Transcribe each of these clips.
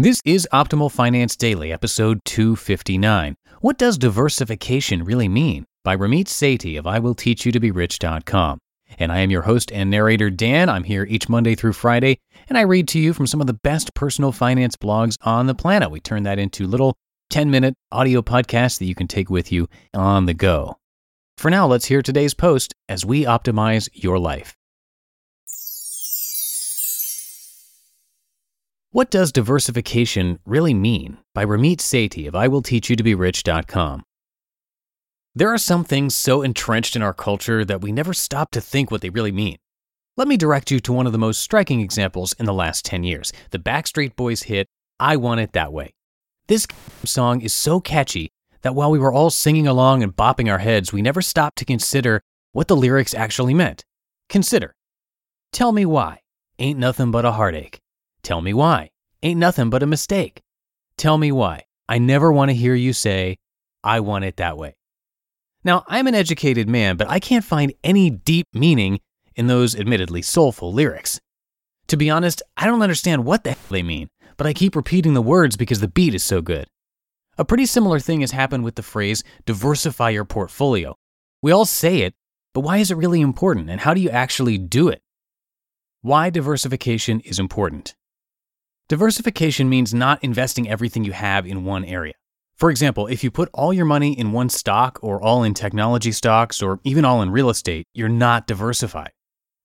This is Optimal Finance Daily, episode 259. What does diversification really mean? By Ramit Sethi of IWillTeachYouToBeRich.com. And I am your host and narrator, Dan. I'm here each Monday through Friday, and I read to you from some of the best personal finance blogs on the planet. We turn that into little 10 minute audio podcasts that you can take with you on the go. For now, let's hear today's post as we optimize your life. What does diversification really mean? By Ramit Sethi of IWillTeachYouToBeRich.com. There are some things so entrenched in our culture that we never stop to think what they really mean. Let me direct you to one of the most striking examples in the last 10 years the Backstreet Boys hit, I Want It That Way. This song is so catchy that while we were all singing along and bopping our heads, we never stopped to consider what the lyrics actually meant. Consider Tell me why, ain't nothing but a heartache. Tell me why. Ain't nothing but a mistake. Tell me why. I never want to hear you say, I want it that way. Now, I'm an educated man, but I can't find any deep meaning in those admittedly soulful lyrics. To be honest, I don't understand what the hell they mean, but I keep repeating the words because the beat is so good. A pretty similar thing has happened with the phrase diversify your portfolio. We all say it, but why is it really important and how do you actually do it? Why diversification is important. Diversification means not investing everything you have in one area. For example, if you put all your money in one stock or all in technology stocks or even all in real estate, you're not diversified.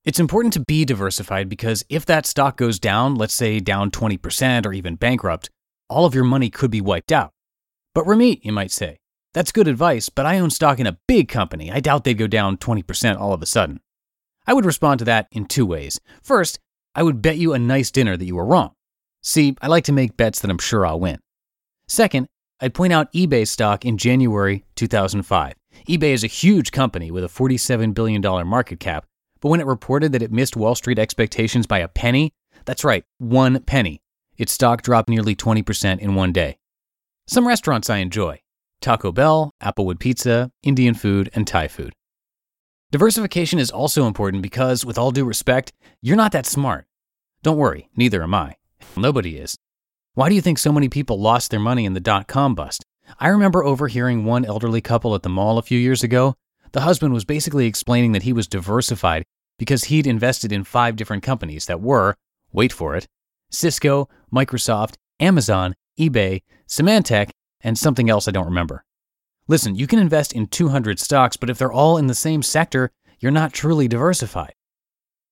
It's important to be diversified because if that stock goes down, let's say down 20% or even bankrupt, all of your money could be wiped out. But Ramit, you might say, that's good advice, but I own stock in a big company. I doubt they'd go down 20% all of a sudden. I would respond to that in two ways. First, I would bet you a nice dinner that you were wrong. See, I like to make bets that I'm sure I'll win. Second, I'd point out eBay stock in January 2005. eBay is a huge company with a $47 billion market cap, but when it reported that it missed Wall Street expectations by a penny, that's right, one penny, its stock dropped nearly 20% in one day. Some restaurants I enjoy Taco Bell, Applewood Pizza, Indian food, and Thai food. Diversification is also important because, with all due respect, you're not that smart. Don't worry, neither am I. Nobody is. Why do you think so many people lost their money in the dot com bust? I remember overhearing one elderly couple at the mall a few years ago. The husband was basically explaining that he was diversified because he'd invested in five different companies that were, wait for it, Cisco, Microsoft, Amazon, eBay, Symantec, and something else I don't remember. Listen, you can invest in 200 stocks, but if they're all in the same sector, you're not truly diversified.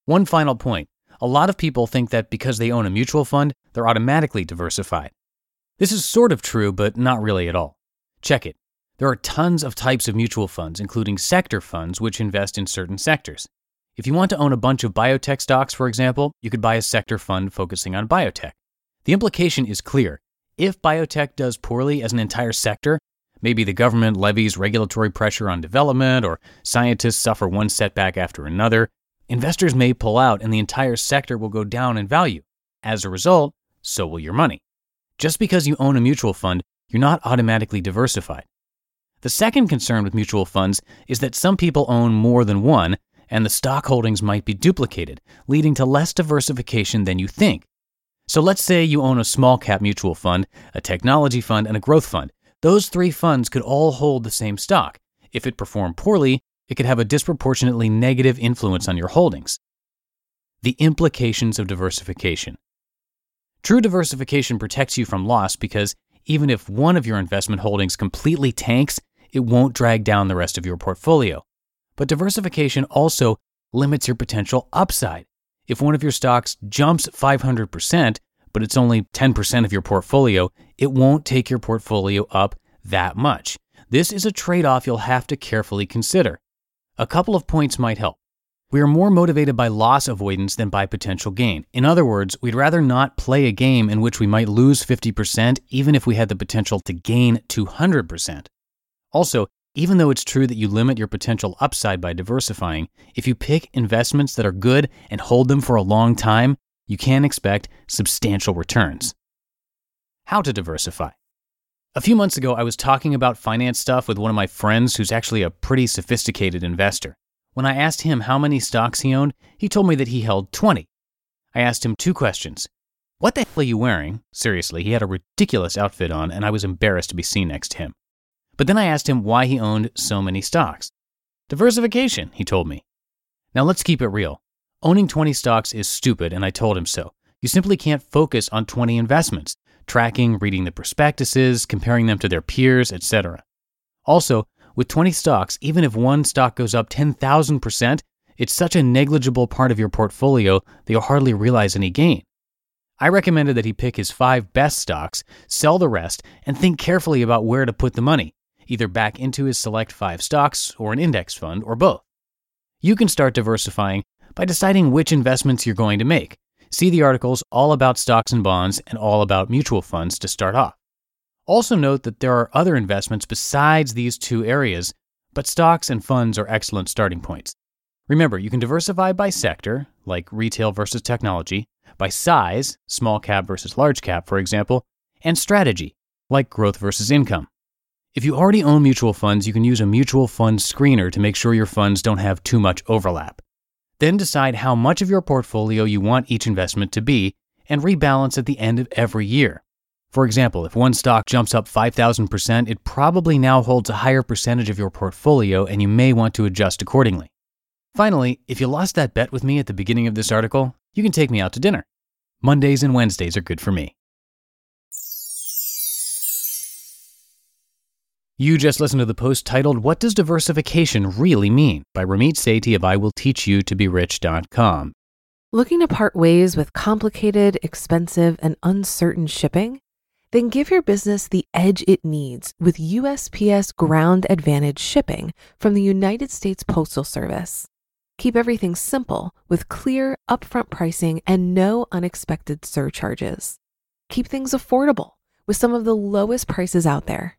One final point a lot of people think that because they own a mutual fund, they're automatically diversified. This is sort of true, but not really at all. Check it. There are tons of types of mutual funds, including sector funds, which invest in certain sectors. If you want to own a bunch of biotech stocks, for example, you could buy a sector fund focusing on biotech. The implication is clear. If biotech does poorly as an entire sector, maybe the government levies regulatory pressure on development, or scientists suffer one setback after another, investors may pull out and the entire sector will go down in value. As a result, so will your money. Just because you own a mutual fund, you're not automatically diversified. The second concern with mutual funds is that some people own more than one, and the stock holdings might be duplicated, leading to less diversification than you think. So let's say you own a small cap mutual fund, a technology fund, and a growth fund. those three funds could all hold the same stock. If it performed poorly, it could have a disproportionately negative influence on your holdings. The implications of diversification. True diversification protects you from loss because even if one of your investment holdings completely tanks, it won't drag down the rest of your portfolio. But diversification also limits your potential upside. If one of your stocks jumps 500%, but it's only 10% of your portfolio, it won't take your portfolio up that much. This is a trade off you'll have to carefully consider. A couple of points might help. We are more motivated by loss avoidance than by potential gain. In other words, we'd rather not play a game in which we might lose 50% even if we had the potential to gain 200%. Also, even though it's true that you limit your potential upside by diversifying, if you pick investments that are good and hold them for a long time, you can expect substantial returns. How to diversify. A few months ago, I was talking about finance stuff with one of my friends who's actually a pretty sophisticated investor. When I asked him how many stocks he owned, he told me that he held 20. I asked him two questions. What the hell are you wearing? Seriously, he had a ridiculous outfit on, and I was embarrassed to be seen next to him. But then I asked him why he owned so many stocks. Diversification, he told me. Now let's keep it real. Owning 20 stocks is stupid, and I told him so. You simply can't focus on 20 investments, tracking, reading the prospectuses, comparing them to their peers, etc. Also, with 20 stocks, even if one stock goes up 10,000%, it's such a negligible part of your portfolio that you'll hardly realize any gain. I recommended that he pick his five best stocks, sell the rest, and think carefully about where to put the money, either back into his select five stocks or an index fund or both. You can start diversifying by deciding which investments you're going to make. See the articles all about stocks and bonds and all about mutual funds to start off. Also, note that there are other investments besides these two areas, but stocks and funds are excellent starting points. Remember, you can diversify by sector, like retail versus technology, by size, small cap versus large cap, for example, and strategy, like growth versus income. If you already own mutual funds, you can use a mutual fund screener to make sure your funds don't have too much overlap. Then decide how much of your portfolio you want each investment to be and rebalance at the end of every year. For example, if one stock jumps up 5,000%, it probably now holds a higher percentage of your portfolio and you may want to adjust accordingly. Finally, if you lost that bet with me at the beginning of this article, you can take me out to dinner. Mondays and Wednesdays are good for me. You just listened to the post titled What Does Diversification Really Mean? by Ramit Sethi of IWillTeachYouToBeRich.com. Looking to part ways with complicated, expensive, and uncertain shipping? Then give your business the edge it needs with USPS Ground Advantage shipping from the United States Postal Service. Keep everything simple with clear, upfront pricing and no unexpected surcharges. Keep things affordable with some of the lowest prices out there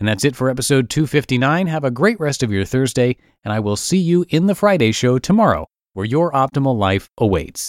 And that's it for episode 259. Have a great rest of your Thursday, and I will see you in the Friday show tomorrow, where your optimal life awaits.